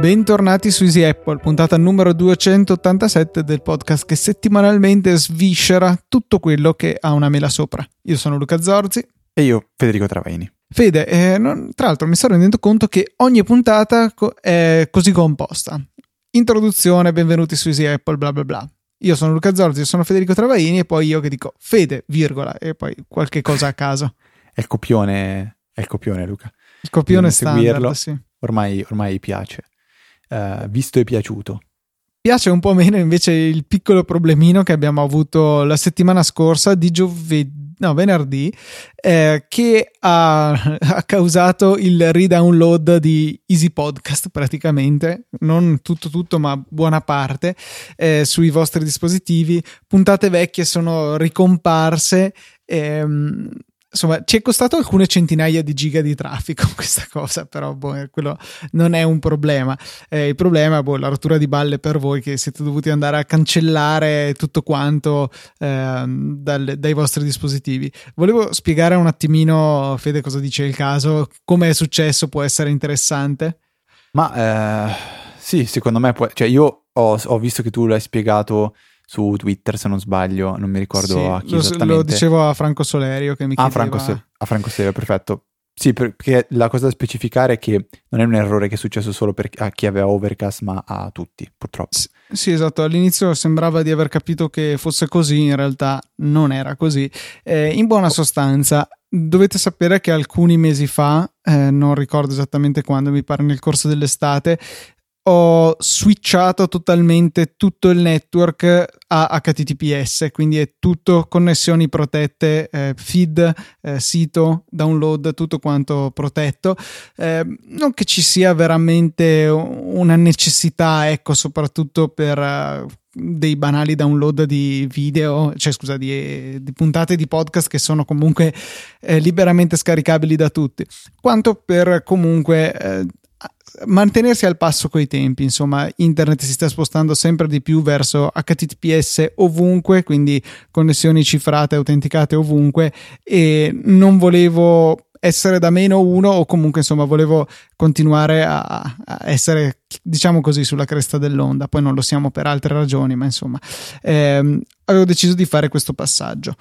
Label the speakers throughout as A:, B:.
A: Bentornati su Easy Apple, puntata numero 287 del podcast che settimanalmente sviscera tutto quello che ha una mela sopra. Io sono Luca Zorzi.
B: E io Federico Travaini.
A: Fede, eh, non, tra l'altro mi sto rendendo conto che ogni puntata co- è così composta. Introduzione, benvenuti su Easy Apple, bla bla bla. Io sono Luca Zorzi, sono Federico Travaini e poi io che dico Fede, virgola, e poi qualche cosa a caso.
B: È il copione, è il copione Luca.
A: Il copione standard, seguirlo. sì.
B: Ormai, ormai piace eh, visto e piaciuto.
A: Piace un po' meno invece il piccolo problemino che abbiamo avuto la settimana scorsa di giovedì. No, venerdì, eh, che ha, ha, causato il redownload di Easy Podcast praticamente, non tutto tutto ma buona parte, eh, sui vostri dispositivi. Puntate vecchie sono ricomparse. Ehm, insomma, ci è costato alcune centinaia di giga di traffico questa cosa, però boh, eh, quello non è un problema. Eh, il problema è boh, la rottura di balle per voi che siete dovuti andare a cancellare tutto quanto eh, dal, dai vostri dispositivi. Volevo spiegare un attimino, Fede, cosa dice il caso, come è successo, può essere interessante.
B: Ma eh, sì, secondo me, può, cioè io ho, ho visto che tu l'hai spiegato su Twitter, se non sbaglio, non mi ricordo sì, a chi
A: lo,
B: esattamente.
A: Lo dicevo a Franco Solerio che mi
B: ah,
A: chiedeva...
B: Franco Se- a Franco Solerio, perfetto. Sì, perché la cosa da specificare è che non è un errore che è successo solo per, a chi aveva Overcast, ma a tutti, purtroppo.
A: S- sì, esatto. All'inizio sembrava di aver capito che fosse così, in realtà non era così. Eh, in buona sostanza, dovete sapere che alcuni mesi fa, eh, non ricordo esattamente quando, mi pare nel corso dell'estate, ho switchato totalmente tutto il network a HTTPS, quindi è tutto connessioni protette, eh, feed, eh, sito, download, tutto quanto protetto. Eh, non che ci sia veramente una necessità, ecco, soprattutto per uh, dei banali download di video, cioè scusa, di, di puntate di podcast che sono comunque eh, liberamente scaricabili da tutti, quanto per comunque eh, mantenersi al passo coi tempi, insomma, internet si sta spostando sempre di più verso HTTPS ovunque, quindi connessioni cifrate, autenticate ovunque e non volevo essere da meno uno o comunque insomma volevo continuare a, a, essere diciamo così sulla cresta dell'onda. Poi non lo siamo per altre ragioni ma insomma ehm, avevo deciso di fare questo passaggio.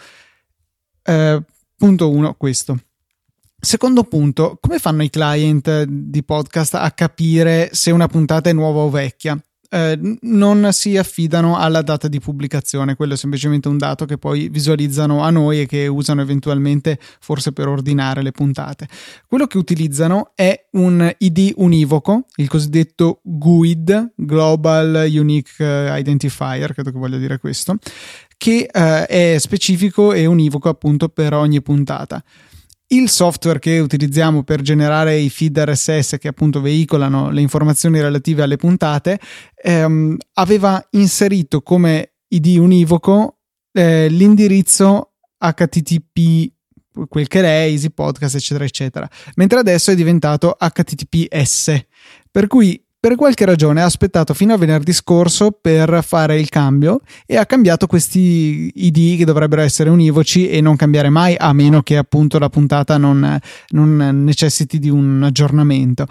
A: Eh, punto uno questo Secondo punto, come fanno i client di podcast a capire se una puntata è nuova o vecchia? Eh, non si affidano alla data di pubblicazione, quello è semplicemente un dato che poi visualizzano a noi e che usano eventualmente forse per ordinare le puntate. Quello che utilizzano è un ID univoco, il cosiddetto GUID, Global Unique Identifier, credo che voglia dire questo, che eh, è specifico e univoco appunto per ogni puntata. Il software che utilizziamo per generare i feed RSS che appunto veicolano le informazioni relative alle puntate ehm, aveva inserito come ID univoco eh, l'indirizzo HTTP quel che è, Easy Podcast, eccetera, eccetera. Mentre adesso è diventato HTTPS. Per cui per qualche ragione ha aspettato fino a venerdì scorso per fare il cambio e ha cambiato questi ID che dovrebbero essere univoci e non cambiare mai a meno che appunto la puntata non, non necessiti di un aggiornamento.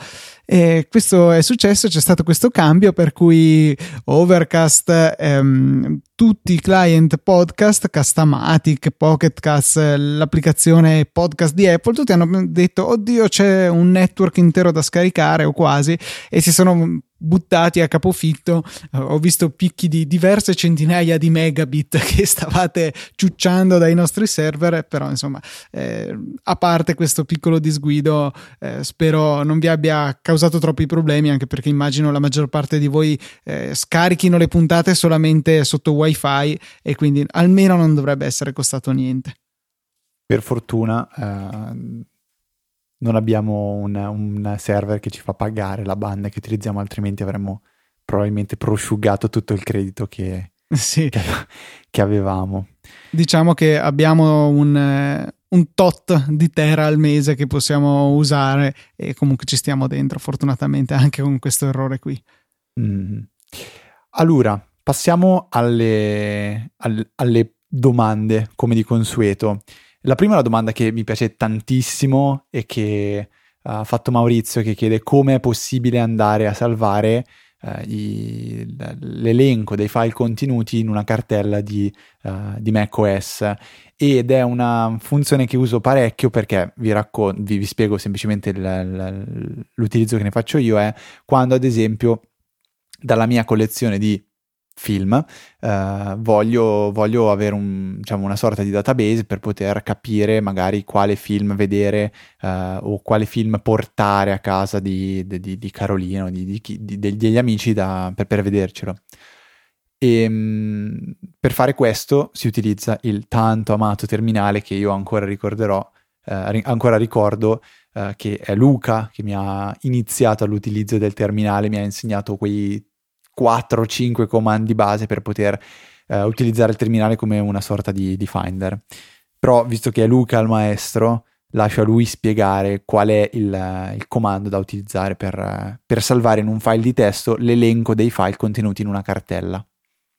A: E questo è successo, c'è stato questo cambio per cui Overcast, ehm, tutti i client podcast, Castamatic, Pocketcast, l'applicazione podcast di Apple, tutti hanno detto oddio c'è un network intero da scaricare o quasi e si sono buttati a capofitto. Uh, ho visto picchi di diverse centinaia di megabit che stavate ciucciando dai nostri server, però insomma, eh, a parte questo piccolo disguido, eh, spero non vi abbia causato troppi problemi, anche perché immagino la maggior parte di voi eh, scarichino le puntate solamente sotto wifi e quindi almeno non dovrebbe essere costato niente.
B: Per fortuna eh, non abbiamo un, un, server che ci fa pagare la banda che utilizziamo, altrimenti avremmo probabilmente prosciugato tutto il credito che, sì. che, che avevamo.
A: Diciamo che abbiamo un, un, tot di tera al mese che possiamo usare e comunque ci stiamo dentro, fortunatamente, anche con questo errore qui.
B: Mm. Allora, passiamo alle, alle, alle domande, come di consueto. La prima è la domanda che mi piace tantissimo e che ha fatto Maurizio, che chiede come è possibile andare a salvare uh, i, l'elenco dei file contenuti in una cartella di, uh, di macOS. Ed è una funzione che uso parecchio perché vi, raccon- vi, vi spiego semplicemente il, il, l'utilizzo che ne faccio io è quando ad esempio dalla mia collezione di film, eh, voglio, voglio, avere un, diciamo, una sorta di database per poter capire magari quale film vedere eh, o quale film portare a casa di, di, di Carolina o di, degli amici da, per, per, vedercelo. E ehm, per fare questo si utilizza il tanto amato terminale che io ancora ricorderò, eh, ancora ricordo, eh, che è Luca che mi ha iniziato all'utilizzo del terminale, mi ha insegnato quei 4-5 comandi base per poter uh, utilizzare il terminale come una sorta di, di, Finder. Però, visto che è Luca il maestro, lascio a lui spiegare qual è il, il comando da utilizzare per, per salvare in un file di testo l'elenco dei file contenuti in una cartella.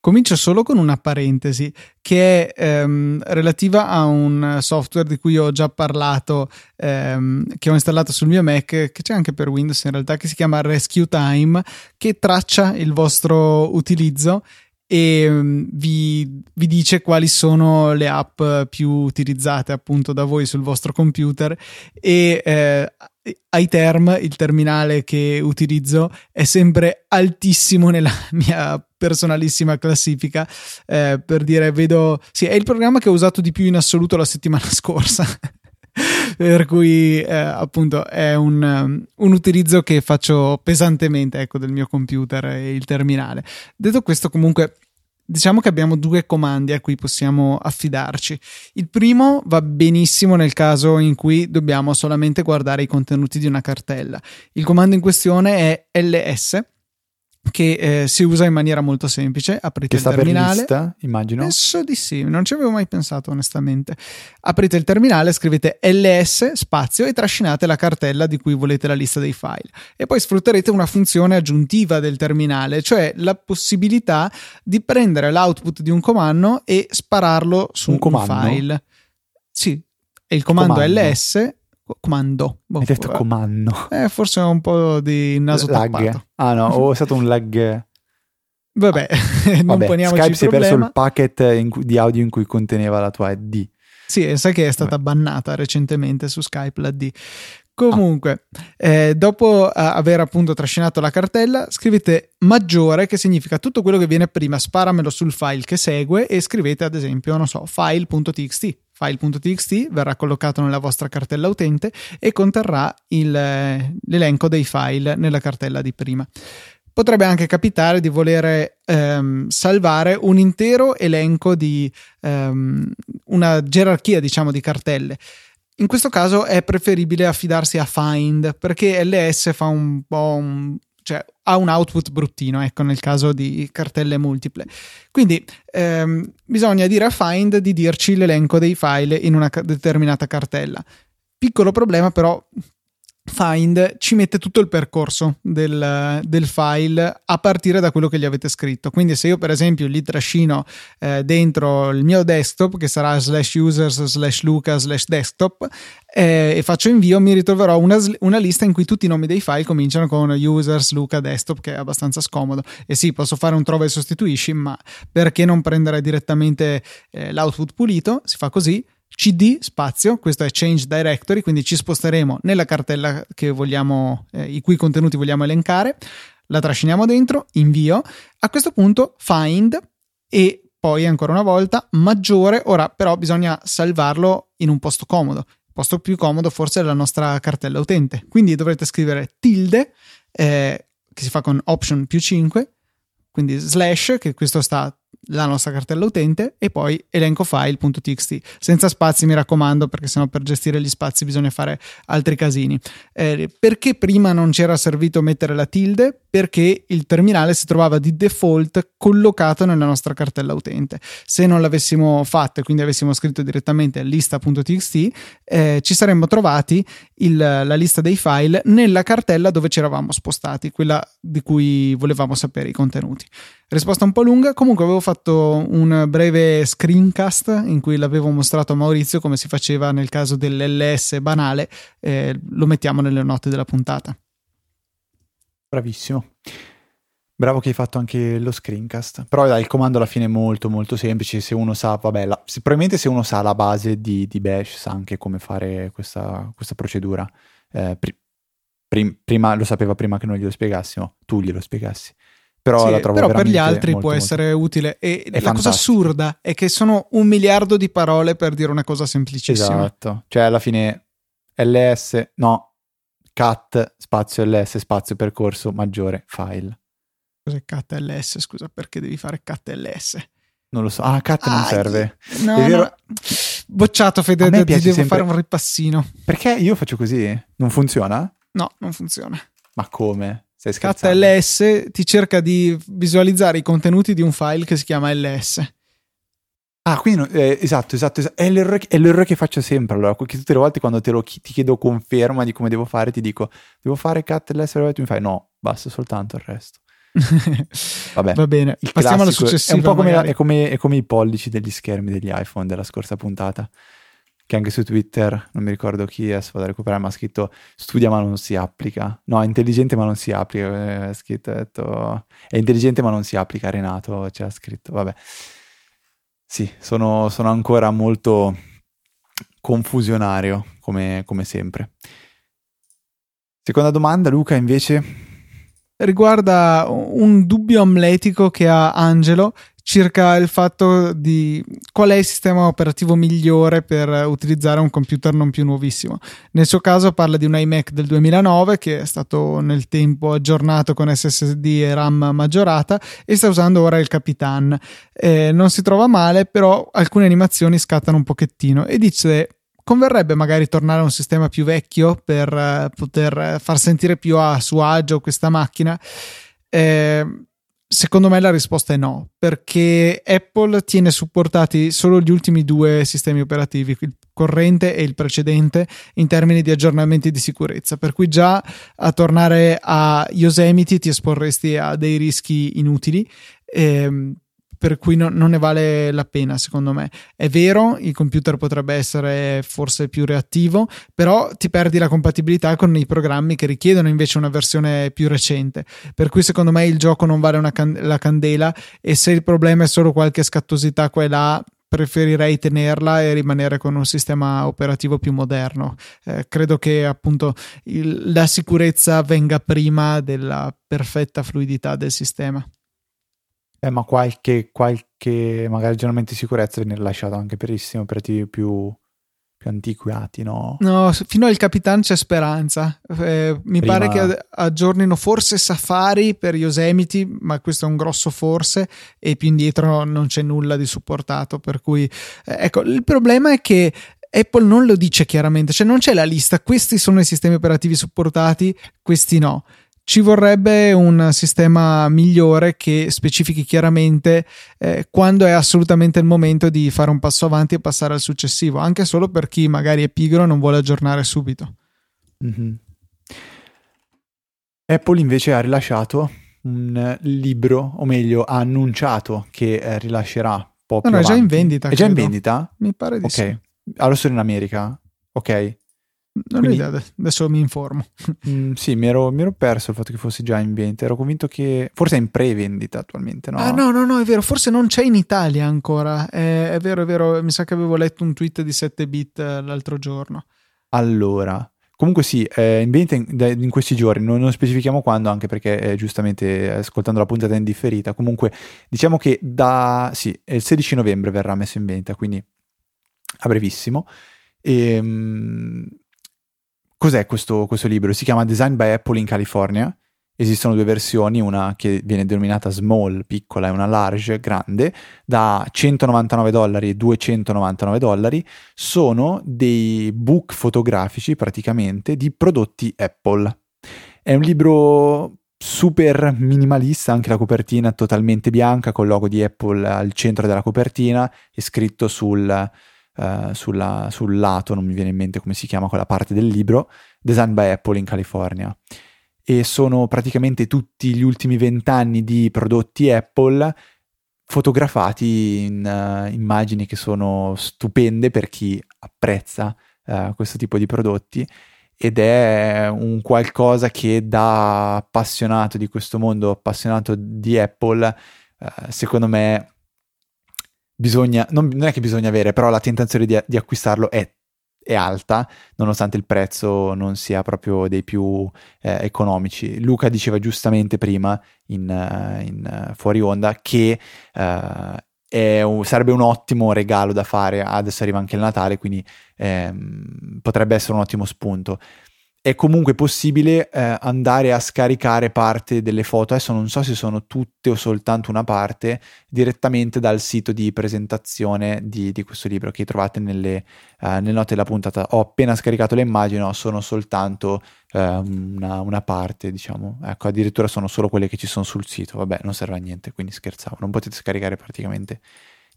A: Comincio solo con una parentesi che è ehm, relativa a un software di cui ho già parlato, ehm, che ho installato sul mio Mac, che c'è anche per Windows in realtà, che si chiama Rescue Time, che traccia il vostro utilizzo e um, vi, vi, dice quali sono le app più utilizzate appunto da voi sul vostro computer e eh, iTerm, il terminale che utilizzo, è sempre altissimo nella mia personalissima classifica. Eh, per dire, vedo. Sì, è il programma che ho usato di più in assoluto la settimana scorsa. per cui eh, appunto è un, un, utilizzo che faccio pesantemente ecco, del mio computer e il terminale. Detto questo, comunque Diciamo che abbiamo due comandi a cui possiamo affidarci. Il primo va benissimo nel caso in cui dobbiamo solamente guardare i contenuti di una cartella. Il comando in questione è ls che eh, si usa in maniera molto semplice. Aprite
B: che
A: il terminale.
B: Lista, immagino.
A: Penso di sì, non ci avevo mai pensato onestamente. Aprite il terminale, scrivete ls spazio e trascinate la cartella di cui volete la lista dei file. E poi sfrutterete una funzione aggiuntiva del terminale, cioè la possibilità di prendere l'output di un comando e spararlo su un, un file. Sì, e il comando, comando. ls comando.
B: Boh, Hai detto comando.
A: Eh, forse un po' di naso lag. tappato.
B: Ah no, o è stato un lag.
A: Vabbè, ah. non Vabbè, poniamoci
B: Skype si è perso il packet cui, di audio in cui conteneva la tua D.
A: Sì, sai che è stata Vabbè. bannata recentemente su Skype la D. Comunque, ah. eh, dopo uh, aver appunto trascinato la cartella, scrivete maggiore, che significa tutto quello che viene prima, sparamelo sul file che segue e scrivete ad esempio, non so, file.txt. File.txt verrà collocato nella vostra cartella utente e conterrà il, l'elenco dei file nella cartella di prima. Potrebbe anche capitare di voler ehm, salvare un intero elenco di ehm, una gerarchia, diciamo, di cartelle. In questo caso è preferibile affidarsi a Find perché LS fa un po' un, cioè ha un output bruttino, ecco, nel caso di cartelle multiple. Quindi ehm, bisogna dire a Find di dirci l'elenco dei file in una determinata cartella. Piccolo problema però Find ci mette tutto il percorso del, del, file a partire da quello che gli avete scritto. Quindi, se io, per esempio, li trascino eh, dentro il mio desktop, che sarà slash users slash luca slash desktop, eh, e faccio invio, mi ritroverò una, una, lista in cui tutti i nomi dei file cominciano con users luca desktop, che è abbastanza scomodo. E sì, posso fare un trova e sostituisci, ma perché non prendere direttamente eh, l'output pulito? Si fa così. Cd spazio, questo è change directory, quindi ci sposteremo nella cartella vogliamo, eh, i cui contenuti vogliamo elencare, la trasciniamo dentro, invio, a questo punto find e poi ancora una volta maggiore, ora però bisogna salvarlo in un posto comodo, posto più comodo forse è la nostra cartella utente, quindi dovrete scrivere tilde eh, che si fa con option più 5, quindi slash che questo sta la nostra cartella utente e poi elenco file.txt senza spazi mi raccomando perché sennò per gestire gli spazi bisogna fare altri casini. Eh, perché prima non c'era servito mettere la tilde perché il terminale si trovava di default collocato nella nostra cartella utente. Se non l'avessimo fatto e quindi avessimo scritto direttamente lista.txt, eh, ci saremmo trovati il, la lista dei file nella cartella dove ci eravamo spostati, quella di cui volevamo sapere i contenuti. Risposta un po' lunga, comunque avevo fatto un breve screencast in cui l'avevo mostrato a Maurizio come si faceva nel caso dell'LS banale, eh, lo mettiamo nelle note della puntata.
B: Bravissimo. Bravo che hai fatto anche lo screencast. Però dai, il comando alla fine è molto molto semplice. Se uno sa, vabbè, la, se, probabilmente se uno sa la base di, di, Bash sa anche come fare questa, questa procedura. Eh, pri, prim, prima, lo sapeva prima che noi glielo spiegassimo, tu glielo spiegassi. Però, sì, però
A: per gli altri molto, può essere utile. E la fantastico. cosa assurda è che sono un miliardo di parole per dire una cosa semplicissima.
B: Esatto. Cioè, alla fine ls, no, cat, spazio ls, spazio percorso maggiore, file.
A: Cos'è cat ls? Scusa, perché devi fare cat ls?
B: Non lo so. Ah, cat ah, non serve.
A: No, vero... no. Bocciato, Fede, ti devo sempre... fare un ripassino.
B: Perché io faccio così? Non funziona?
A: No, non funziona.
B: Ma come?
A: Stai scherzando? KTLS ti cerca di visualizzare i contenuti di un file che si chiama ls.
B: Ah, quindi eh, esatto, esatto, esatto. È, l'errore che, è, l'errore che, faccio sempre. Allora, che tutte le volte quando te lo, ti chiedo conferma di come devo fare, ti dico, devo fare cat ls e tu mi fai no, basta soltanto il resto.
A: Vabbè, va bene. Passiamo alla successiva.
B: È un po' come, è come, è come i pollici degli schermi degli iPhone della scorsa puntata che anche su Twitter, non mi ricordo chi, adesso vado a recuperare, ma ha scritto studia ma non si applica. No, è intelligente ma non si applica. È scritto, detto, è intelligente ma non si applica, Renato ci ha scritto, vabbè. Sì, sono, sono ancora molto confusionario, come, come sempre. Seconda domanda, Luca, invece?
A: Riguarda un dubbio amletico che ha Angelo circa il fatto di qual è il sistema operativo migliore per utilizzare un computer non più nuovissimo. Nel suo caso parla di un iMac del 2009 che è stato nel tempo aggiornato con SSD e RAM maggiorata e sta usando ora il Capitan. Eh, non si trova male, però alcune animazioni scattano un pochettino e dice converrebbe magari tornare a un sistema più vecchio per uh, poter far sentire più a suo agio questa macchina. Eh, Secondo me la risposta è no, perché Apple tiene supportati solo gli ultimi due sistemi operativi, il corrente e il precedente, in termini di aggiornamenti di sicurezza. Per cui già a tornare a Yosemite ti esporresti a dei rischi inutili. Ehm, per cui no, non ne vale la pena secondo me. È vero, il computer potrebbe essere forse più reattivo, però ti perdi la compatibilità con i programmi che richiedono invece una versione più recente. Per cui secondo me il gioco non vale can- la candela e se il problema è solo qualche scattosità qua e là, preferirei tenerla e rimanere con un sistema operativo più moderno. Eh, credo che appunto il, la sicurezza venga prima della perfetta fluidità del sistema.
B: Eh, ma qualche, qualche magari aggiornamento di sicurezza viene lasciato anche per i sistemi operativi più, più antiquati, no?
A: No, fino al Capitan c'è speranza. Eh, mi Prima... pare che aggiornino forse Safari per Yosemite, ma questo è un grosso forse, e più indietro non c'è nulla di supportato. Per cui, eh, ecco, il problema è che Apple non lo dice chiaramente, cioè non c'è la lista, questi sono i sistemi operativi supportati, questi no ci vorrebbe un sistema migliore che specifichi chiaramente eh, quando è assolutamente il momento di fare un passo avanti e passare al successivo, anche solo per chi magari è pigro e non vuole aggiornare subito.
B: Mm-hmm. Apple invece ha rilasciato un libro, o meglio, ha annunciato che eh, rilascerà un po' no,
A: no, è già in vendita.
B: È credo. già in vendita?
A: Mi pare di
B: okay.
A: sì.
B: Allora sono in America? Ok.
A: Non Quindi, ho idea, adesso mi informo.
B: Mm, sì, mi ero, mi ero, perso il fatto che fosse già in vendita. Ero convinto che forse è in pre-vendita attualmente, no?
A: Ah, no, no, no, è vero. Forse non c'è in Italia ancora. È, è vero, è vero. Mi sa che avevo letto un tweet di 7 bit eh, l'altro giorno.
B: Allora, comunque sì, è in vendita in, in questi giorni. Non, non, specifichiamo quando, anche perché eh, giustamente ascoltando la puntata in differita. Comunque, diciamo che da sì, il 16 novembre verrà messo in vendita, quindi a brevissimo. E, ehm, Cos'è questo, questo libro? Si chiama Design by Apple in California. Esistono due versioni, una che viene denominata small, piccola, e una large, grande, da 199 dollari e 299 dollari. Sono dei book fotografici praticamente di prodotti Apple. È un libro super minimalista, anche la copertina totalmente bianca con il logo di Apple al centro della copertina e scritto sul, uh, sulla, sul lato, non mi viene in mente come si chiama quella parte del libro, Design by Apple in California. E sono praticamente tutti gli ultimi vent'anni di prodotti Apple fotografati in uh, immagini che sono stupende per chi apprezza uh, questo tipo di prodotti ed è un qualcosa che da appassionato di questo mondo, appassionato di Apple, uh, secondo me bisogna, non, non, è che bisogna avere, però la tentazione di, di acquistarlo è, è, alta, nonostante il prezzo non sia proprio dei più eh, economici. Luca diceva giustamente prima in, uh, in uh, fuori onda che un, sarebbe un ottimo regalo da fare. Adesso arriva anche il Natale, quindi ehm, potrebbe essere un ottimo spunto. È comunque possibile eh, andare a scaricare parte delle foto, adesso non so se sono tutte o soltanto una parte, direttamente dal sito di presentazione di, di questo libro che trovate nelle, uh, nelle, note della puntata. Ho appena scaricato le immagini, no, sono soltanto uh, una, una, parte, diciamo. Ecco, addirittura sono solo quelle che ci sono sul sito. Vabbè, non serve a niente, quindi scherzavo. Non potete scaricare praticamente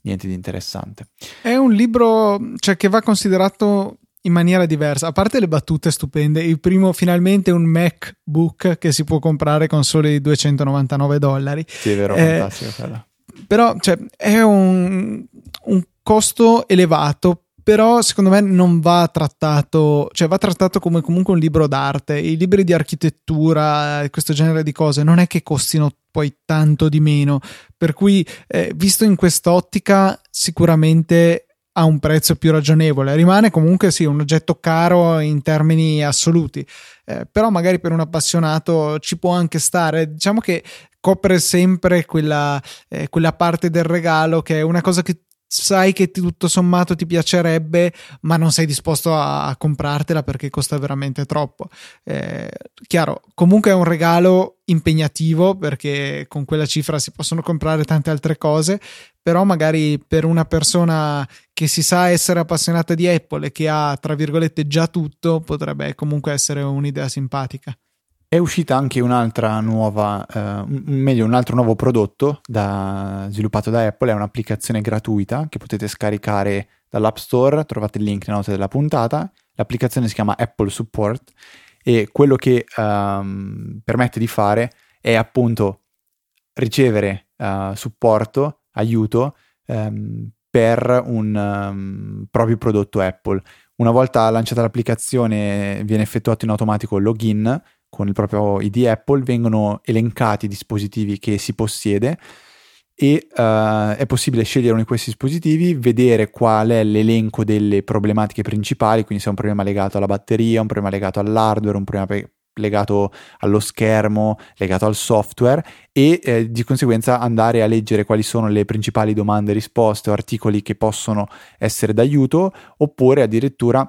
B: niente di interessante.
A: È un libro cioè, che va considerato in maniera diversa. A parte le battute stupende, il primo finalmente un MacBook che si può comprare con soli 299 dollari.
B: Sì, è vero, eh, fantastico.
A: Però cioè, è un, un costo elevato però secondo me non va trattato, cioè va trattato come comunque un libro d'arte. I libri di architettura, questo genere di cose, non è che costino poi tanto di meno. Per cui, eh, visto in quest'ottica, sicuramente ha un prezzo più ragionevole. Rimane comunque sì un oggetto caro in termini assoluti, eh, però magari per un appassionato ci può anche stare. Diciamo che copre sempre quella, eh, quella parte del regalo che è una cosa che sai che tutto sommato ti piacerebbe, ma non sei disposto a, a comprartela perché costa veramente troppo. Eh, chiaro, comunque è un regalo impegnativo perché con quella cifra si possono comprare tante altre cose, però magari per una persona che si sa essere appassionata di Apple e che ha, tra virgolette, già tutto, potrebbe comunque essere un'idea simpatica.
B: È uscita anche un'altra nuova, eh, meglio un altro nuovo prodotto da, sviluppato da Apple, è un'applicazione gratuita che potete scaricare dall'App Store, trovate il link nella nota della puntata, l'applicazione si chiama Apple Support e quello che um, permette di fare è appunto ricevere uh, supporto, aiuto um, per un um, proprio prodotto Apple. Una volta lanciata l'applicazione viene effettuato in automatico il login con il proprio ID Apple vengono elencati i dispositivi che si possiede e uh, è possibile scegliere uno di questi dispositivi, vedere qual è l'elenco delle problematiche principali, quindi se è un problema legato alla batteria, un problema legato all'hardware, un problema pe- legato allo schermo, legato al software e eh, di conseguenza andare a leggere quali sono le principali domande risposte o articoli che possono essere d'aiuto oppure addirittura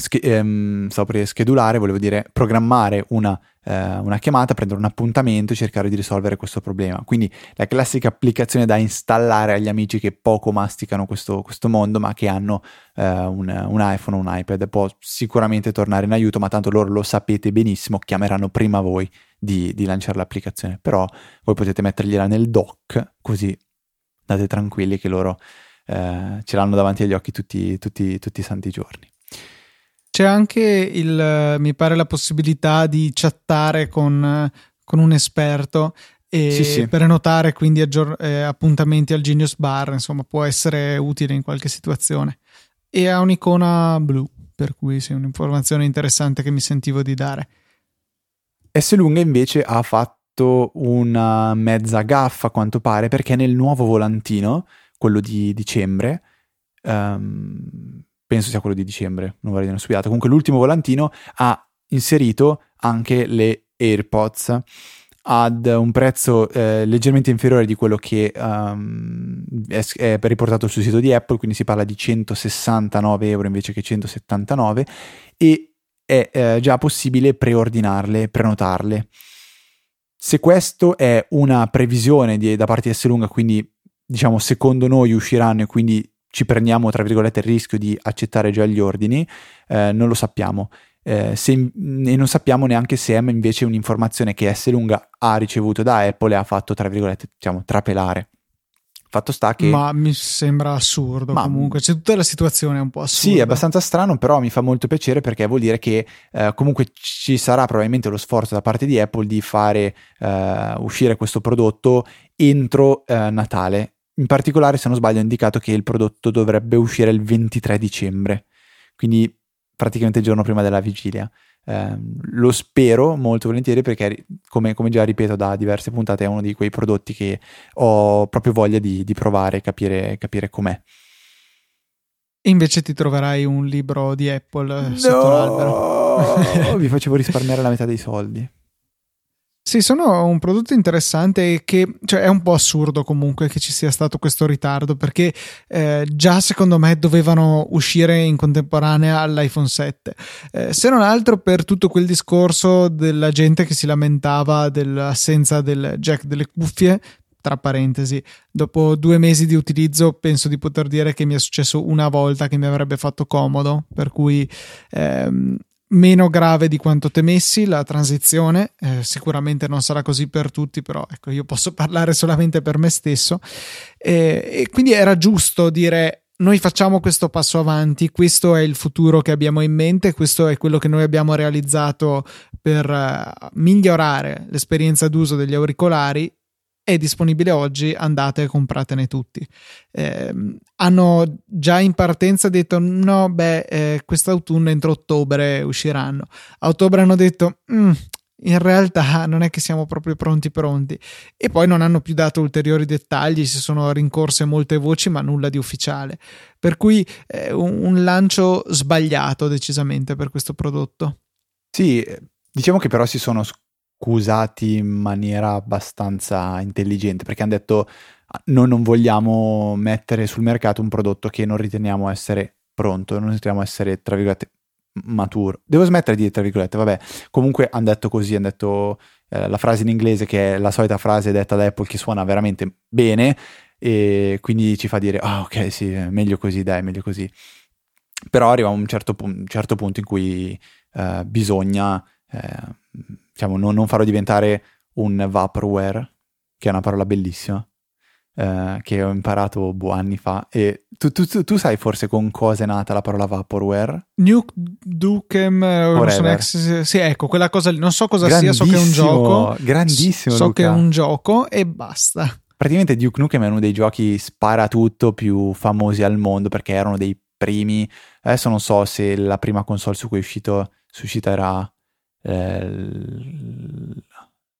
B: sch- ehm, stavo per schedulare, volevo dire programmare una, eh, una, chiamata, prendere un appuntamento e cercare di risolvere questo problema. Quindi la classica applicazione da installare agli amici che poco masticano questo, questo mondo, ma che hanno eh, un, un, iPhone o un iPad, può sicuramente tornare in aiuto, ma tanto loro lo sapete benissimo, chiameranno prima voi di, di lanciare l'applicazione. Però voi potete mettergliela nel dock, così andate tranquilli che loro... Eh, ce l'hanno davanti agli occhi tutti, tutti, tutti i santi giorni.
A: C'è anche il, mi pare, la possibilità di chattare con, con un esperto e sì, sì. prenotare quindi aggior- eh, appuntamenti al Genius Bar, insomma, può essere utile in qualche situazione. E ha un'icona blu, per cui sì, un'informazione interessante che mi sentivo di dare.
B: S. Lunga invece ha fatto una mezza gaffa, a quanto pare, perché nel nuovo volantino, quello di dicembre, um, penso sia quello di dicembre, non vorrei dire una stupidata. Comunque l'ultimo volantino ha inserito anche le AirPods ad un prezzo eh, leggermente inferiore di quello che um, è, è, riportato sul sito di Apple, quindi si parla di 169 euro invece che 179 e è eh, già possibile preordinarle, prenotarle. Se questo è una previsione di, da parte di S lunga, quindi diciamo secondo noi usciranno e quindi ci prendiamo, tra virgolette, il rischio di accettare già gli ordini, eh, non lo sappiamo. eh, se, e non sappiamo neanche se Em invece un'informazione che S lunga ha ricevuto da Apple e ha fatto, tra virgolette, diciamo, trapelare. Fatto sta che.
A: Ma mi sembra assurdo ma, comunque. C'è tutta la situazione un po' assurda.
B: Sì, è abbastanza strano, però mi fa molto piacere perché vuol dire che eh, comunque ci sarà probabilmente lo sforzo da parte di Apple di fare eh, uscire questo prodotto entro eh, Natale. In particolare, se non sbaglio, ha indicato che il prodotto dovrebbe uscire il 23 dicembre, quindi praticamente il giorno prima della vigilia. Eh, lo spero molto volentieri perché, come, come, già ripeto da diverse puntate, è uno di quei prodotti che ho proprio voglia di, di provare e capire, capire com'è.
A: E invece ti troverai un libro di Apple eh, no! sotto l'albero.
B: Vi facevo risparmiare la metà dei soldi.
A: Sì, sono un prodotto interessante che cioè, è un po' assurdo comunque che ci sia stato questo ritardo perché eh, già secondo me dovevano uscire in contemporanea all'iPhone 7. Eh, se non altro per tutto quel discorso della gente che si lamentava dell'assenza del jack delle cuffie, tra parentesi, dopo due mesi di utilizzo penso di poter dire che mi è successo una volta che mi avrebbe fatto comodo, per cui ehm, meno grave di quanto temessi la transizione, eh, sicuramente non sarà così per tutti, però ecco, io posso parlare solamente per me stesso. E, e quindi era giusto dire noi facciamo questo passo avanti, questo è il futuro che abbiamo in mente, questo è quello che noi abbiamo realizzato per uh, migliorare l'esperienza d'uso degli auricolari è disponibile oggi, andate e compratene tutti. Eh, hanno già in partenza detto no, beh, eh, quest'autunno entro ottobre usciranno. A ottobre hanno detto mm, in realtà non è che siamo proprio pronti pronti e poi non hanno più dato ulteriori dettagli, si sono rincorse molte voci ma nulla di ufficiale. Per cui eh, un, un lancio sbagliato decisamente per questo prodotto.
B: Sì, diciamo che però si sono accusati in maniera abbastanza intelligente perché hanno detto noi non vogliamo mettere sul mercato un prodotto che non riteniamo essere pronto, non riteniamo essere tra virgolette maturo. Devo smettere di dire tra virgolette, vabbè, comunque hanno detto così, hanno detto eh, la frase in inglese che è la solita frase detta da Apple che suona veramente bene e quindi ci fa dire ah oh, ok sì, meglio così, dai, meglio così. Però arriva un certo, un certo punto in cui eh, bisogna eh, diciamo, non, non, farò diventare un vaporware, che è una parola bellissima, eh, che ho imparato boh, anni fa. E tu, tu, tu, tu, sai forse con cosa è nata la parola vaporware?
A: Nuke Dukem Ex, sì, ecco, quella cosa lì. Non so cosa sia, so che è un gioco.
B: Grandissimo.
A: So
B: Luca.
A: che è un gioco e basta.
B: Praticamente Duke Nukem è uno dei giochi sparatutto più famosi al mondo perché erano dei primi. Adesso non so se la prima console su cui è uscito susciterà eh,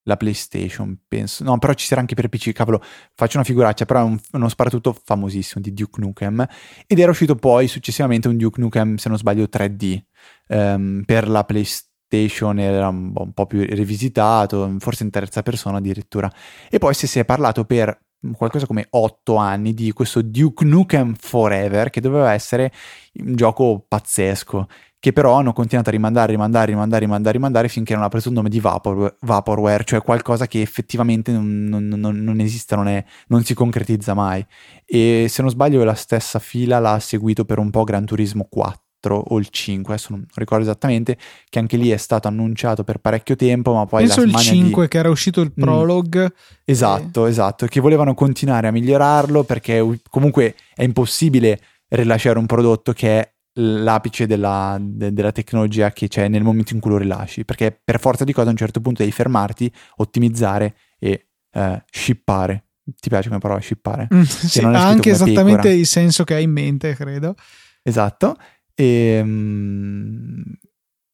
B: la PlayStation, penso. No, però ci sarà anche per PC, cavolo, faccio una figuraccia, però è un, uno sparatutto famosissimo di Duke Nukem. Ed era uscito poi successivamente un Duke Nukem, se non sbaglio, 3D ehm, per la PlayStation, era un, un, po' più rivisitato, forse in terza persona addirittura. E poi si è parlato per qualcosa come 8 anni di questo Duke Nukem Forever, che doveva essere un gioco pazzesco che però hanno continuato a rimandare, rimandare, rimandare, rimandare, rimandare finché non ha preso il nome di Vapor, Vaporware, cioè qualcosa che effettivamente non, non, non, non esiste, non, è, non, si concretizza mai. E se non sbaglio la stessa fila l'ha seguito per un po' Gran Turismo 4 o il 5, adesso non ricordo esattamente, che anche lì è stato annunciato per parecchio tempo, ma poi...
A: Penso
B: il
A: 5
B: di...
A: che era uscito il mm. prologue. Mm.
B: Esatto, e... esatto, che volevano continuare a migliorarlo perché comunque è impossibile rilasciare un prodotto che è l'apice della, de, della, tecnologia che c'è nel momento in cui lo rilasci, perché per forza di cosa a un certo punto devi fermarti, ottimizzare e eh, shippare. Ti piace come parola shippare?
A: Mm, sì, ha anche esattamente pecora. il senso che hai in mente, credo.
B: Esatto. E, um,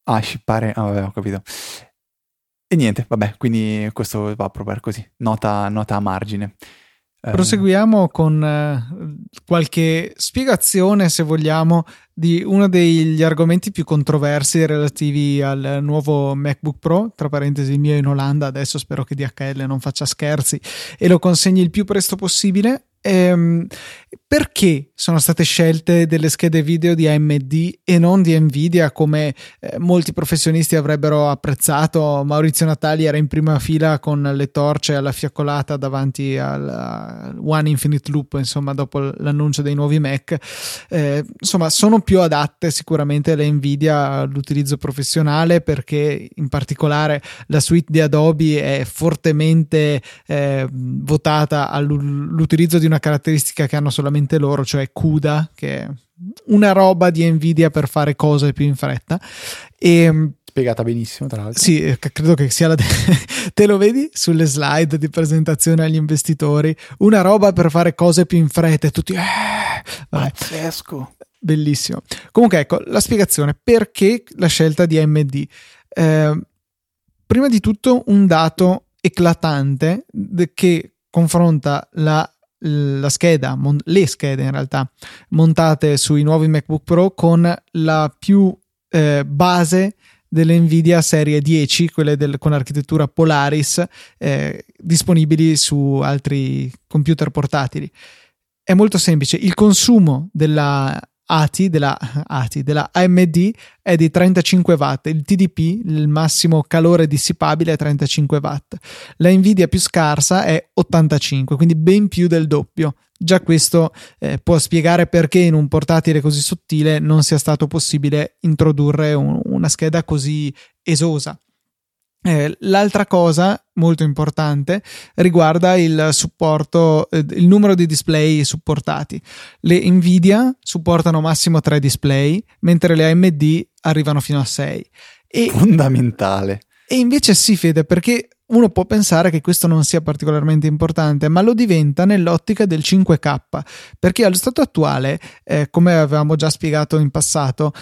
B: ah, shippare, ah, vabbè, ho capito. E niente, vabbè, quindi questo va proprio così, nota, nota a margine.
A: Eh. Proseguiamo con eh, qualche spiegazione, se vogliamo, di uno degli argomenti più controversi relativi al nuovo MacBook Pro, tra parentesi il mio in Olanda, adesso spero che DHL non faccia scherzi e lo consegni il più presto possibile. Ehm, perché sono state scelte delle schede video di AMD e non di Nvidia come eh, molti professionisti avrebbero apprezzato? Maurizio Natali era in prima fila con le torce alla fiaccolata davanti al One Infinite Loop, insomma, dopo l'annuncio dei nuovi Mac. Eh, insomma, sono più adatte sicuramente le Nvidia all'utilizzo professionale perché in particolare la suite di Adobe è fortemente eh, votata all'utilizzo di una caratteristica che hanno solamente loro, cioè CUDA, che è una roba di Nvidia per fare cose più in fretta. E,
B: Spiegata benissimo, tra l'altro.
A: Sì, eh, credo che sia la. De- Te lo vedi sulle slide di presentazione agli investitori? Una roba per fare cose più in fretta e tutti. Eh,
B: Pazzesco.
A: Bellissimo. Comunque, ecco la spiegazione perché la scelta di AMD. Eh, prima di tutto, un dato eclatante che confronta la la scheda, mon- le schede in realtà, montate sui nuovi MacBook Pro con la più eh, base delle Nvidia serie 10, quelle del, con architettura Polaris, eh, disponibili su altri computer portatili. È molto semplice, il consumo della ATI della, ATI della AMD è di 35 watt, il TDP, il massimo calore dissipabile è 35 watt, la Nvidia più scarsa è 85, quindi ben più del doppio. Già questo eh, può spiegare perché in un portatile così sottile non sia stato possibile introdurre un, una scheda così esosa. Eh, l'altra cosa molto importante riguarda il supporto, eh, il numero di display supportati. Le Nvidia supportano massimo 3 display, mentre le AMD arrivano fino a 6.
B: E, Fondamentale.
A: E invece sì, Fede, perché uno può pensare che questo non sia particolarmente importante, ma lo diventa nell'ottica del 5K, perché allo stato attuale, eh, come avevamo già spiegato in passato,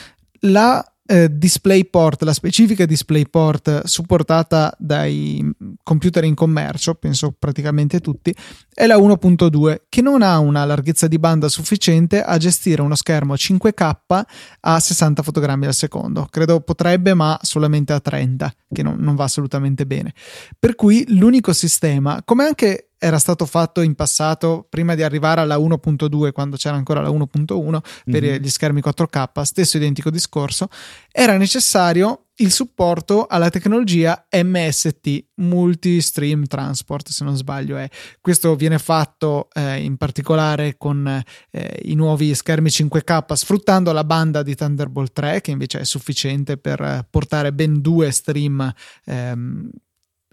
A: la eh, DisplayPort, la specifica DisplayPort supportata dai computer in commercio, penso praticamente tutti, è la 1.2 che non ha una larghezza di banda sufficiente a gestire uno schermo 5K a 60 fotogrammi al secondo. Credo potrebbe, ma solamente a 30, che non, non va assolutamente bene. Per cui l'unico sistema, come anche era stato fatto in passato prima di arrivare alla 1.2 quando c'era ancora la 1.1 per mm-hmm. gli schermi 4K, stesso identico discorso, era necessario il supporto alla tecnologia MST, Multi Stream Transport, se non sbaglio è. Questo viene fatto eh, in particolare con eh, i nuovi schermi 5K sfruttando la banda di Thunderbolt 3 che invece è sufficiente per portare ben due stream ehm,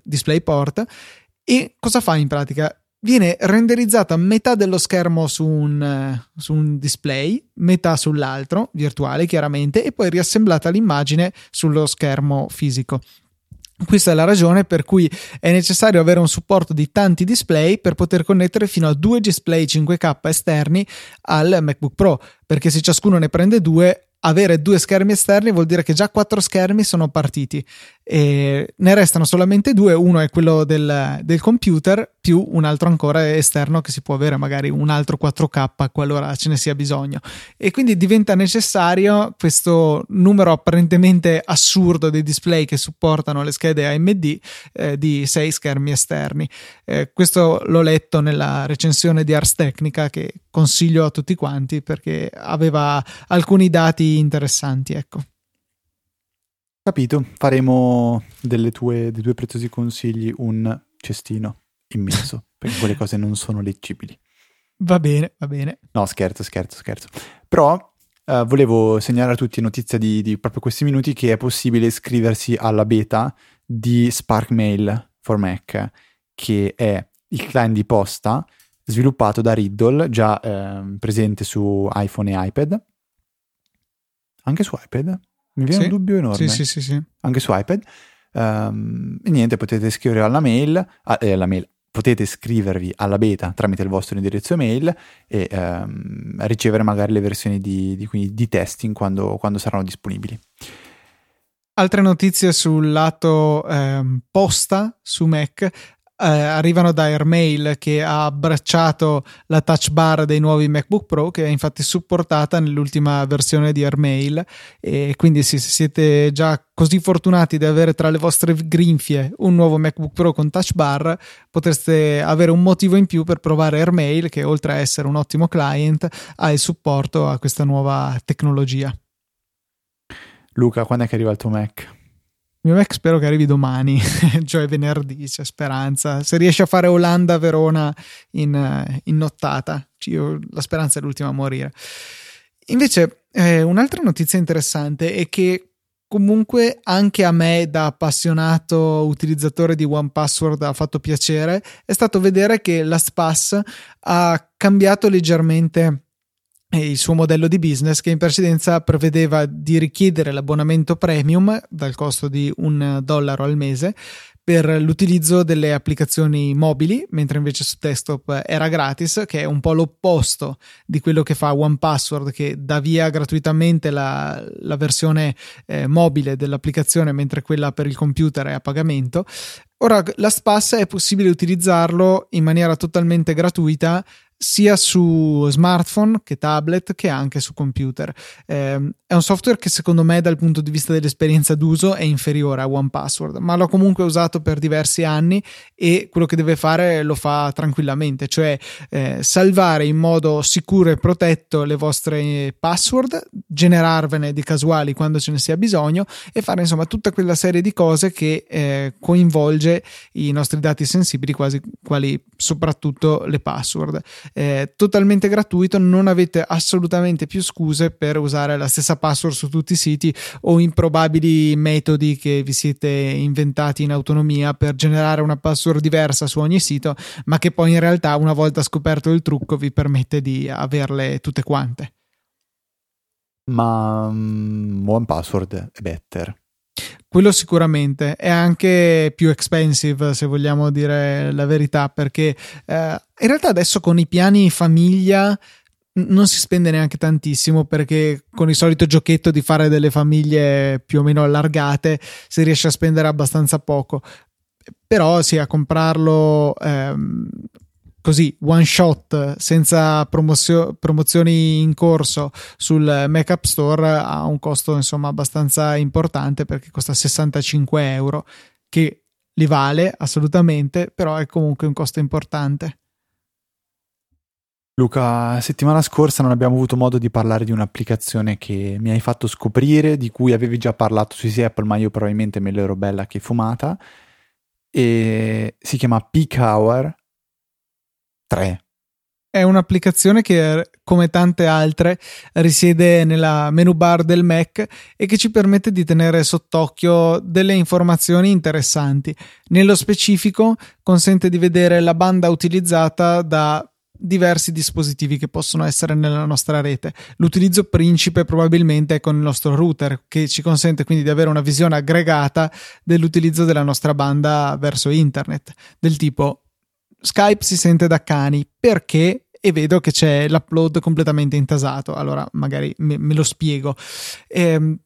A: DisplayPort e cosa fa in pratica? Viene renderizzata metà dello schermo su un, su un display, metà sull'altro, virtuale chiaramente, e poi riassemblata l'immagine sullo schermo fisico. Questa è la ragione per cui è necessario avere un supporto di tanti display per poter connettere fino a due display 5K esterni al MacBook Pro, perché se ciascuno ne prende due avere due schermi esterni vuol dire che già quattro schermi sono partiti e ne restano solamente due, uno è quello del, del, computer più un altro ancora esterno che si può avere magari un altro 4K qualora ce ne sia bisogno e quindi diventa necessario questo numero apparentemente assurdo dei display che supportano le schede AMD eh, di sei schermi esterni. Eh, questo l'ho letto nella recensione di Ars Technica che consiglio a tutti quanti perché aveva alcuni dati interessanti, ecco.
B: Capito, faremo tue, dei tuoi preziosi consigli un cestino immenso, perché quelle cose non sono leggibili.
A: Va bene, va bene.
B: No, scherzo, scherzo, scherzo. Però uh, volevo segnalare a tutti notizia di, di, proprio questi minuti che è possibile iscriversi alla beta di Spark Mail for Mac, che è il client di posta sviluppato da Riddle, già eh, presente su iPhone e iPad. Anche su iPad? Mi viene sì. un dubbio enorme.
A: Sì, sì, sì,
B: Anche su iPad. Um, e niente, potete scrivere alla mail, eh, alla mail, potete iscrivervi alla beta tramite il vostro indirizzo email e um, ricevere magari le versioni di, di, di testing quando, quando, saranno disponibili.
A: Altre notizie sul lato eh, posta su Mac eh, arrivano da Airmail che ha abbracciato la touch bar dei nuovi MacBook Pro che è infatti supportata nell'ultima versione di Airmail e quindi se siete già così fortunati di avere tra le vostre grinfie un nuovo MacBook Pro con touch bar potreste avere un motivo in più per provare Airmail che oltre a essere un ottimo client ha il supporto a questa nuova tecnologia.
B: Luca, quando è che arriva il tuo Mac?
A: Mio Mac spero che arrivi domani, cioè venerdì, c'è speranza. Se riesci a fare Olanda-Verona in, in nottata, io, la speranza è l'ultima a morire. Invece, eh, un'altra notizia interessante è che comunque anche a me da appassionato utilizzatore di OnePassword ha fatto piacere è stato vedere che la SPAS ha cambiato leggermente il suo modello di business che in precedenza prevedeva di richiedere l'abbonamento premium dal costo di un dollaro al mese per l'utilizzo delle applicazioni mobili, mentre invece su desktop era gratis, che è un po' l'opposto di quello che fa OnePassword, che dà via gratuitamente la, la versione eh, mobile dell'applicazione, mentre quella per il computer è a pagamento. Ora, la SPAS è possibile utilizzarlo in maniera totalmente gratuita sia su smartphone che tablet che anche su computer. Eh, è un software che secondo me dal punto di vista dell'esperienza d'uso è inferiore a OnePassword, ma l'ho comunque usato per diversi anni e quello che deve fare lo fa tranquillamente, cioè eh, salvare in modo sicuro e protetto le vostre password, generarvene di casuali quando ce ne sia bisogno e fare insomma tutta quella serie di cose che eh, coinvolge i nostri dati sensibili, quasi quali soprattutto le password eh, totalmente gratuito, non avete assolutamente più scuse per usare la stessa password su tutti i siti o improbabili metodi che vi siete inventati in autonomia per generare una password diversa su ogni sito, ma che poi in realtà una volta scoperto il trucco vi permette di averle tutte quante.
B: Ma um, One Password è better
A: quello sicuramente. È anche più expensive se vogliamo dire la verità perché eh, in realtà adesso con i piani famiglia non si spende neanche tantissimo perché con il solito giochetto di fare delle famiglie più o meno allargate si riesce a spendere abbastanza poco. Però sì a comprarlo ehm, così one shot senza promozio- promozioni in corso sul Mac App Store ha un costo insomma abbastanza importante perché costa 65 euro che li vale assolutamente però è comunque un costo importante.
B: Luca, settimana scorsa non abbiamo avuto modo di parlare di un'applicazione che mi hai fatto scoprire, di cui avevi già parlato su Easy Apple, ma io probabilmente me l'ero bella che fumata, e si chiama Peak Hour 3.
A: È un'applicazione che, come tante altre, risiede nella menu bar del Mac e che ci permette di tenere sott'occhio delle informazioni interessanti. Nello specifico, consente di vedere la banda utilizzata da diversi dispositivi che possono essere nella nostra rete. L'utilizzo principe probabilmente è con il nostro router, che ci consente quindi di avere una visione aggregata dell'utilizzo della nostra banda verso internet, del tipo Skype si sente da cani perché e vedo che c'è l'upload completamente intasato. Allora, magari me, me lo spiego. Eh,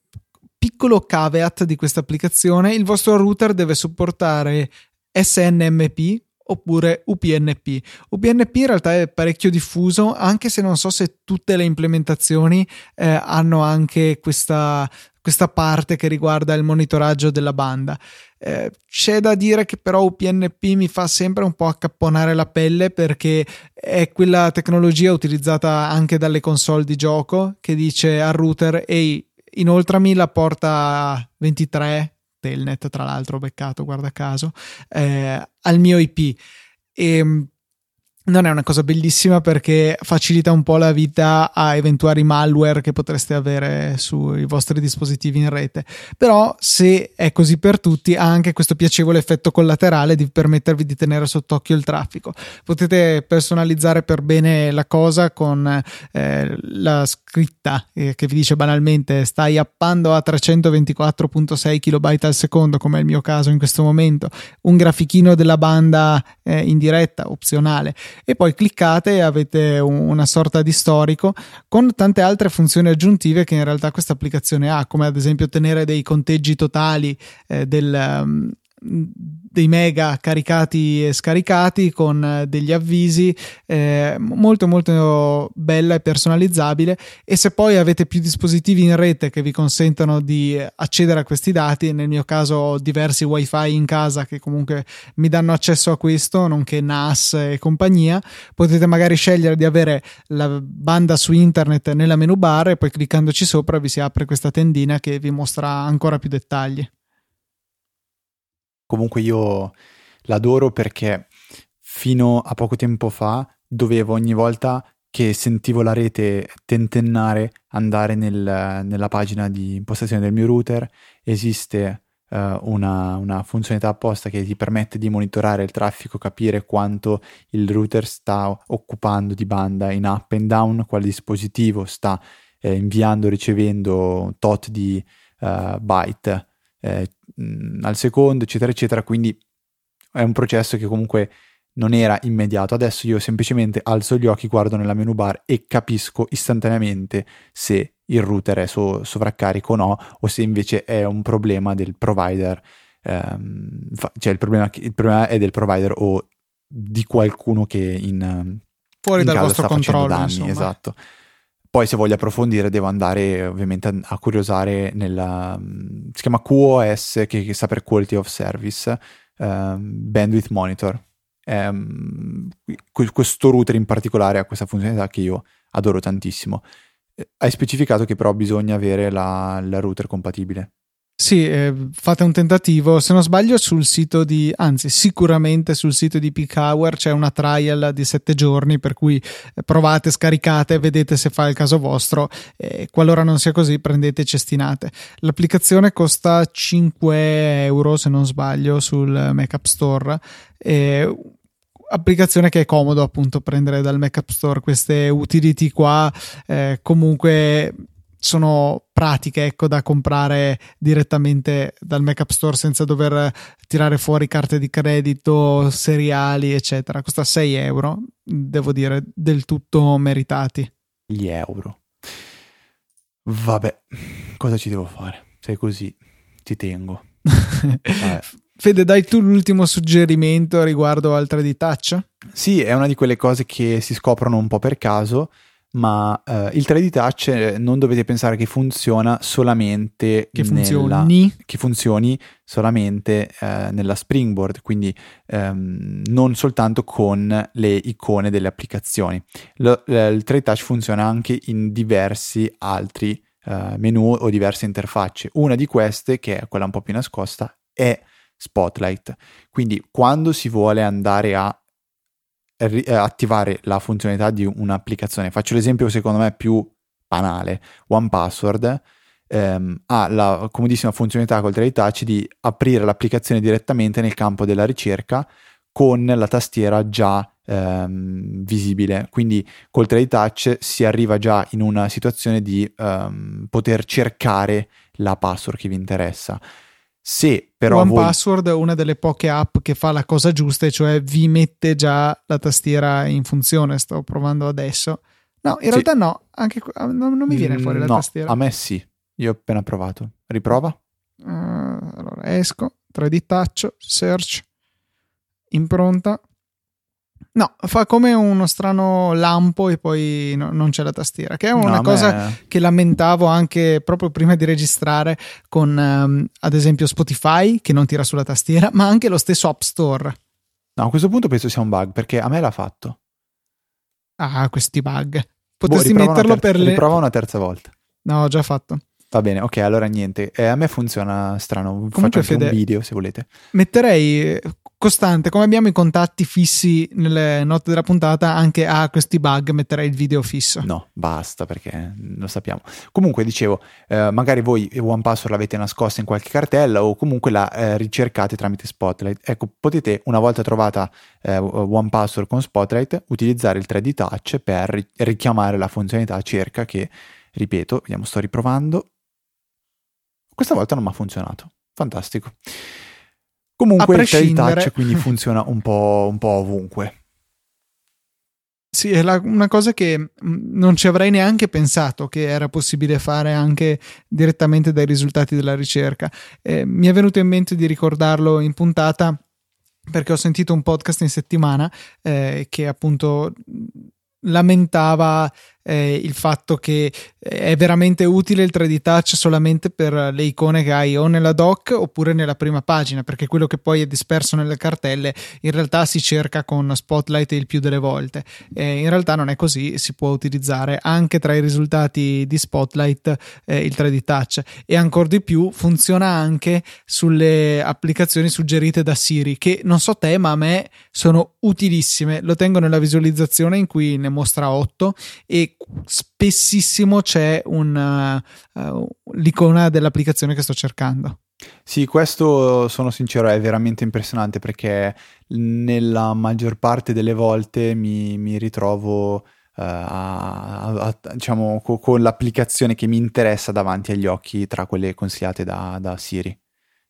A: piccolo caveat di questa applicazione: il vostro router deve supportare SNMP oppure UPnP. UPnP in realtà è parecchio diffuso, anche se non so se tutte le implementazioni eh, hanno anche questa, questa parte che riguarda il monitoraggio della banda. Eh, c'è da dire che però UPnP mi fa sempre un po' accapponare la pelle perché è quella tecnologia utilizzata anche dalle console di gioco che dice al router ehi inoltrami la porta 23 telnet tra l'altro beccato guarda caso eh, al mio IP e ehm, non è una cosa bellissima perché facilita un po' la vita a eventuali malware che potreste avere sui vostri dispositivi in rete. Però, se è così per tutti, ha anche questo piacevole effetto collaterale di permettervi di tenere sott'occhio il traffico. Potete personalizzare per bene la cosa con eh, la scritta eh, che vi dice banalmente stai appando a 324.6 kB al secondo, come è il mio caso in questo momento, un grafichino della banda eh, in diretta, opzionale e poi cliccate e avete una sorta di storico con tante altre funzioni aggiuntive che in realtà questa applicazione ha, come ad esempio tenere dei conteggi totali eh, del, um, dei mega caricati e scaricati con eh, degli avvisi eh, molto molto bella e personalizzabile. E se poi avete più dispositivi in rete che vi consentono di accedere a questi dati nel mio caso ho diversi wifi in casa che comunque mi danno accesso a questo nonché NAS e compagnia potete magari scegliere di avere la banda su internet nella menu bar e poi cliccandoci sopra vi si apre questa tendina che vi mostra ancora più dettagli
B: Comunque io l'adoro perché fino a poco tempo fa dovevo ogni volta che sentivo la rete tentennare andare nel, nella pagina di impostazione del mio router. Esiste uh, una, una, funzionalità apposta che ti permette di monitorare il traffico, capire quanto il router sta occupando di banda in up and down, quale dispositivo sta eh, inviando, ricevendo tot di uh, byte eh, al secondo, eccetera, eccetera. Quindi è un processo che comunque non era immediato. Adesso io semplicemente alzo gli occhi, guardo nella menu bar e capisco istantaneamente se il router è so- sovraccarico o no, o se invece è un problema del provider. Ehm, fa- cioè il problema, il problema, è del provider o di qualcuno che in,
A: fuori
B: in
A: dal vostro controllo.
B: Danni, esatto. Poi se voglio approfondire devo andare ovviamente a, curiosare nella... si chiama QoS che, che sta per Quality of Service, um, Bandwidth Monitor. Um, questo router in particolare ha questa funzionalità che io adoro tantissimo. Hai specificato che però bisogna avere la, la router compatibile.
A: Sì, eh, fate un tentativo. Se non sbaglio, sul sito di, anzi, sicuramente sul sito di Peak Hour c'è una trial di sette giorni. Per cui eh, provate, scaricate, vedete se fa il caso vostro. E qualora non sia così, prendete e cestinate. L'applicazione costa 5 euro, se non sbaglio, sul Mac App Store. E applicazione che è comodo appunto prendere dal Mac App Store queste utility qua. Eh, comunque sono pratiche ecco, da comprare direttamente dal Mac App Store senza dover tirare fuori carte di credito, seriali, eccetera. Costa 6 euro, devo dire, del tutto meritati.
B: Gli euro. Vabbè, cosa ci devo fare? Sei così, ti tengo.
A: Fede, dai tu l'ultimo suggerimento riguardo al 3D Touch?
B: Sì, è una di quelle cose che si scoprono un po' per caso ma eh, il 3D Touch eh, non dovete pensare che funziona solamente
A: che
B: nella,
A: funzioni,
B: che funzioni solamente eh, nella Springboard, quindi ehm, non soltanto con le icone delle applicazioni. Lo, il 3D Touch funziona anche in diversi altri eh, menu o diverse interfacce. Una di queste, che è quella un po' più nascosta, è Spotlight. Quindi quando si vuole andare a attivare la funzionalità di un'applicazione. Faccio l'esempio secondo me più banale. OnePassword ehm, ha la comodissima funzionalità col 3D Touch di aprire l'applicazione direttamente nel campo della ricerca con la tastiera già ehm, visibile. Quindi col 3D Touch si arriva già in una situazione di ehm, poter cercare la password che vi interessa. Se però
A: One
B: voi...
A: Password è una delle poche app che fa la cosa giusta, cioè vi mette già la tastiera in funzione. Sto provando adesso. No, in sì. realtà no, anche non, non mi viene fuori la
B: no,
A: tastiera.
B: A me sì, io ho appena provato. Riprova.
A: Uh, allora esco, 3D touch, search, impronta. No, fa come uno strano lampo e poi no, non c'è la tastiera, che è una no, cosa me... che lamentavo anche proprio prima di registrare con um, ad esempio Spotify che non tira sulla tastiera, ma anche lo stesso App Store.
B: No, a questo punto penso sia un bug perché a me l'ha fatto.
A: Ah, questi bug. Potresti boh, metterlo
B: ter-
A: per le...
B: Riprova una terza volta.
A: No, ho già fatto.
B: Va bene, ok, allora niente. Eh, a me funziona strano. Comunque, Faccio Fede, un video se volete.
A: Metterei costante, come abbiamo i contatti fissi nelle note della puntata, anche a questi bug metterei il video fisso.
B: No, basta perché lo sappiamo. Comunque dicevo, eh, magari voi One Password l'avete nascosta in qualche cartella o comunque la eh, ricercate tramite Spotlight. Ecco, potete una volta trovata eh, One Password con Spotlight utilizzare il 3D Touch per richiamare la funzionalità cerca che, ripeto, vediamo, sto riprovando. Questa volta non mi ha funzionato. Fantastico. Comunque il touch quindi funziona un po', un po' ovunque.
A: Sì, è la, una cosa che mm, non ci avrei neanche pensato che era possibile fare anche direttamente dai risultati della ricerca. Eh, mi è venuto in mente di ricordarlo in puntata perché ho sentito un podcast in settimana eh, che appunto lamentava eh, il fatto che è veramente utile il 3D Touch solamente per le icone che hai o nella doc oppure nella prima pagina, perché quello che poi è disperso nelle cartelle in realtà si cerca con Spotlight il più delle volte. Eh, in realtà non è così, si può utilizzare anche tra i risultati di Spotlight eh, il 3D Touch e ancora di più funziona anche sulle applicazioni suggerite da Siri, che non so te, ma a me sono utilissime. Lo tengo nella visualizzazione in cui ne mostra 8 e spessissimo c'è un, uh, l'icona dell'applicazione che sto cercando.
B: Sì, questo sono sincero, è veramente impressionante perché nella maggior parte delle volte mi, mi ritrovo uh, a, a, diciamo, co- con l'applicazione che mi interessa davanti agli occhi tra quelle consigliate da, da Siri,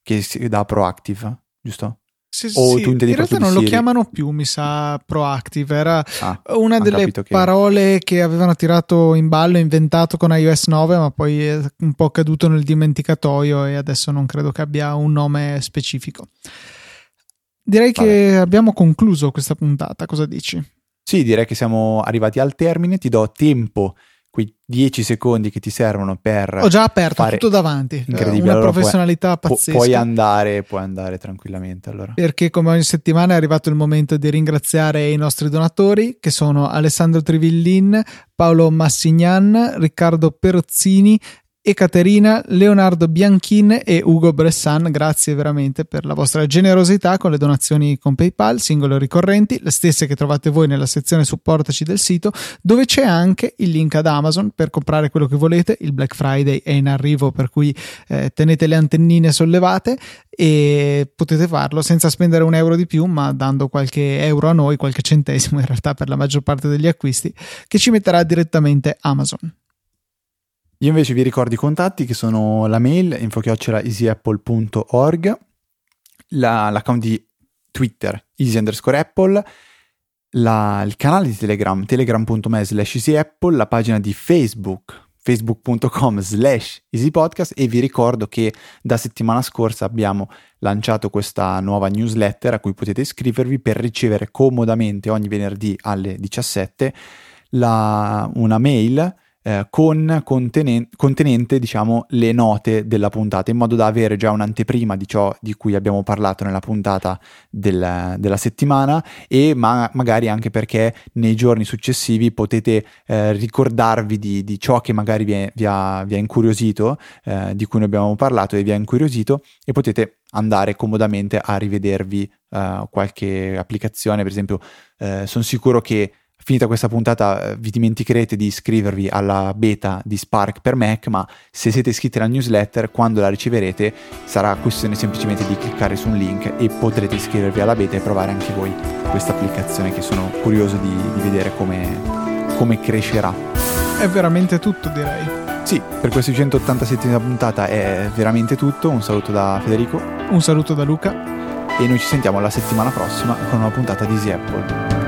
B: che da Proactive, giusto?
A: Sì, o sì, tu intendi in realtà non lo chiamano più, mi sa Proactive, era ah, una delle parole che... che avevano tirato in ballo, inventato con iOS 9, ma poi è un po' caduto nel dimenticatoio e adesso non credo che abbia un nome specifico. Direi Vabbè. che abbiamo concluso questa puntata, cosa dici?
B: Sì, direi che siamo arrivati al termine, ti do tempo quei 10 secondi che ti servono per
A: ho già aperto tutto davanti. incredibile. Una allora professionalità
B: puoi,
A: pazzesca.
B: puoi andare puoi andare tranquillamente allora.
A: Perché come ogni settimana è arrivato il momento di ringraziare i nostri donatori che sono Alessandro Trivillin Paolo Massignan Riccardo Perozzini Ekaterina, Leonardo Bianchin e Ugo Bressan, grazie veramente per la vostra generosità con le donazioni con PayPal, singole ricorrenti, le stesse che trovate voi nella sezione supportaci del sito, dove c'è anche il link ad Amazon per comprare quello che volete. Il Black Friday è in arrivo, per cui eh, tenete le antennine sollevate e potete farlo senza spendere un euro di più, ma dando qualche euro a noi, qualche centesimo in realtà per la maggior parte degli acquisti, che ci metterà direttamente Amazon.
B: Io invece vi ricordo i contatti che sono la mail info-easyapple.org, la, l'account di Twitter easy underscore apple, la, il canale di Telegram telegram.me slash easyapple, la pagina di Facebook facebook.com slash easypodcast e vi ricordo che da settimana scorsa abbiamo lanciato questa nuova newsletter a cui potete iscrivervi per ricevere comodamente ogni venerdì alle 17 la, una mail eh, con contenen- contenente diciamo le note della puntata in modo da avere già un'anteprima di ciò di cui abbiamo parlato nella puntata del, della settimana e ma- magari anche perché nei giorni successivi potete eh, ricordarvi di, di, ciò che magari vi, è, vi, ha, vi ha, incuriosito eh, di cui ne abbiamo parlato e vi ha incuriosito e potete andare comodamente a rivedervi uh, qualche applicazione. Per esempio uh, sono sicuro che finita questa puntata eh, vi dimenticherete di iscrivervi alla beta di Spark per Mac, ma se siete iscritti alla newsletter, quando la riceverete sarà questione semplicemente di cliccare su un link e potrete iscrivervi alla beta e provare anche voi questa applicazione che sono curioso di, di vedere come, come crescerà.
A: È veramente tutto direi.
B: Sì, per questa 187 puntata è veramente tutto. Un saluto da Federico.
A: Un saluto da Luca.
B: E noi ci sentiamo la settimana prossima con una puntata di Easy Apple.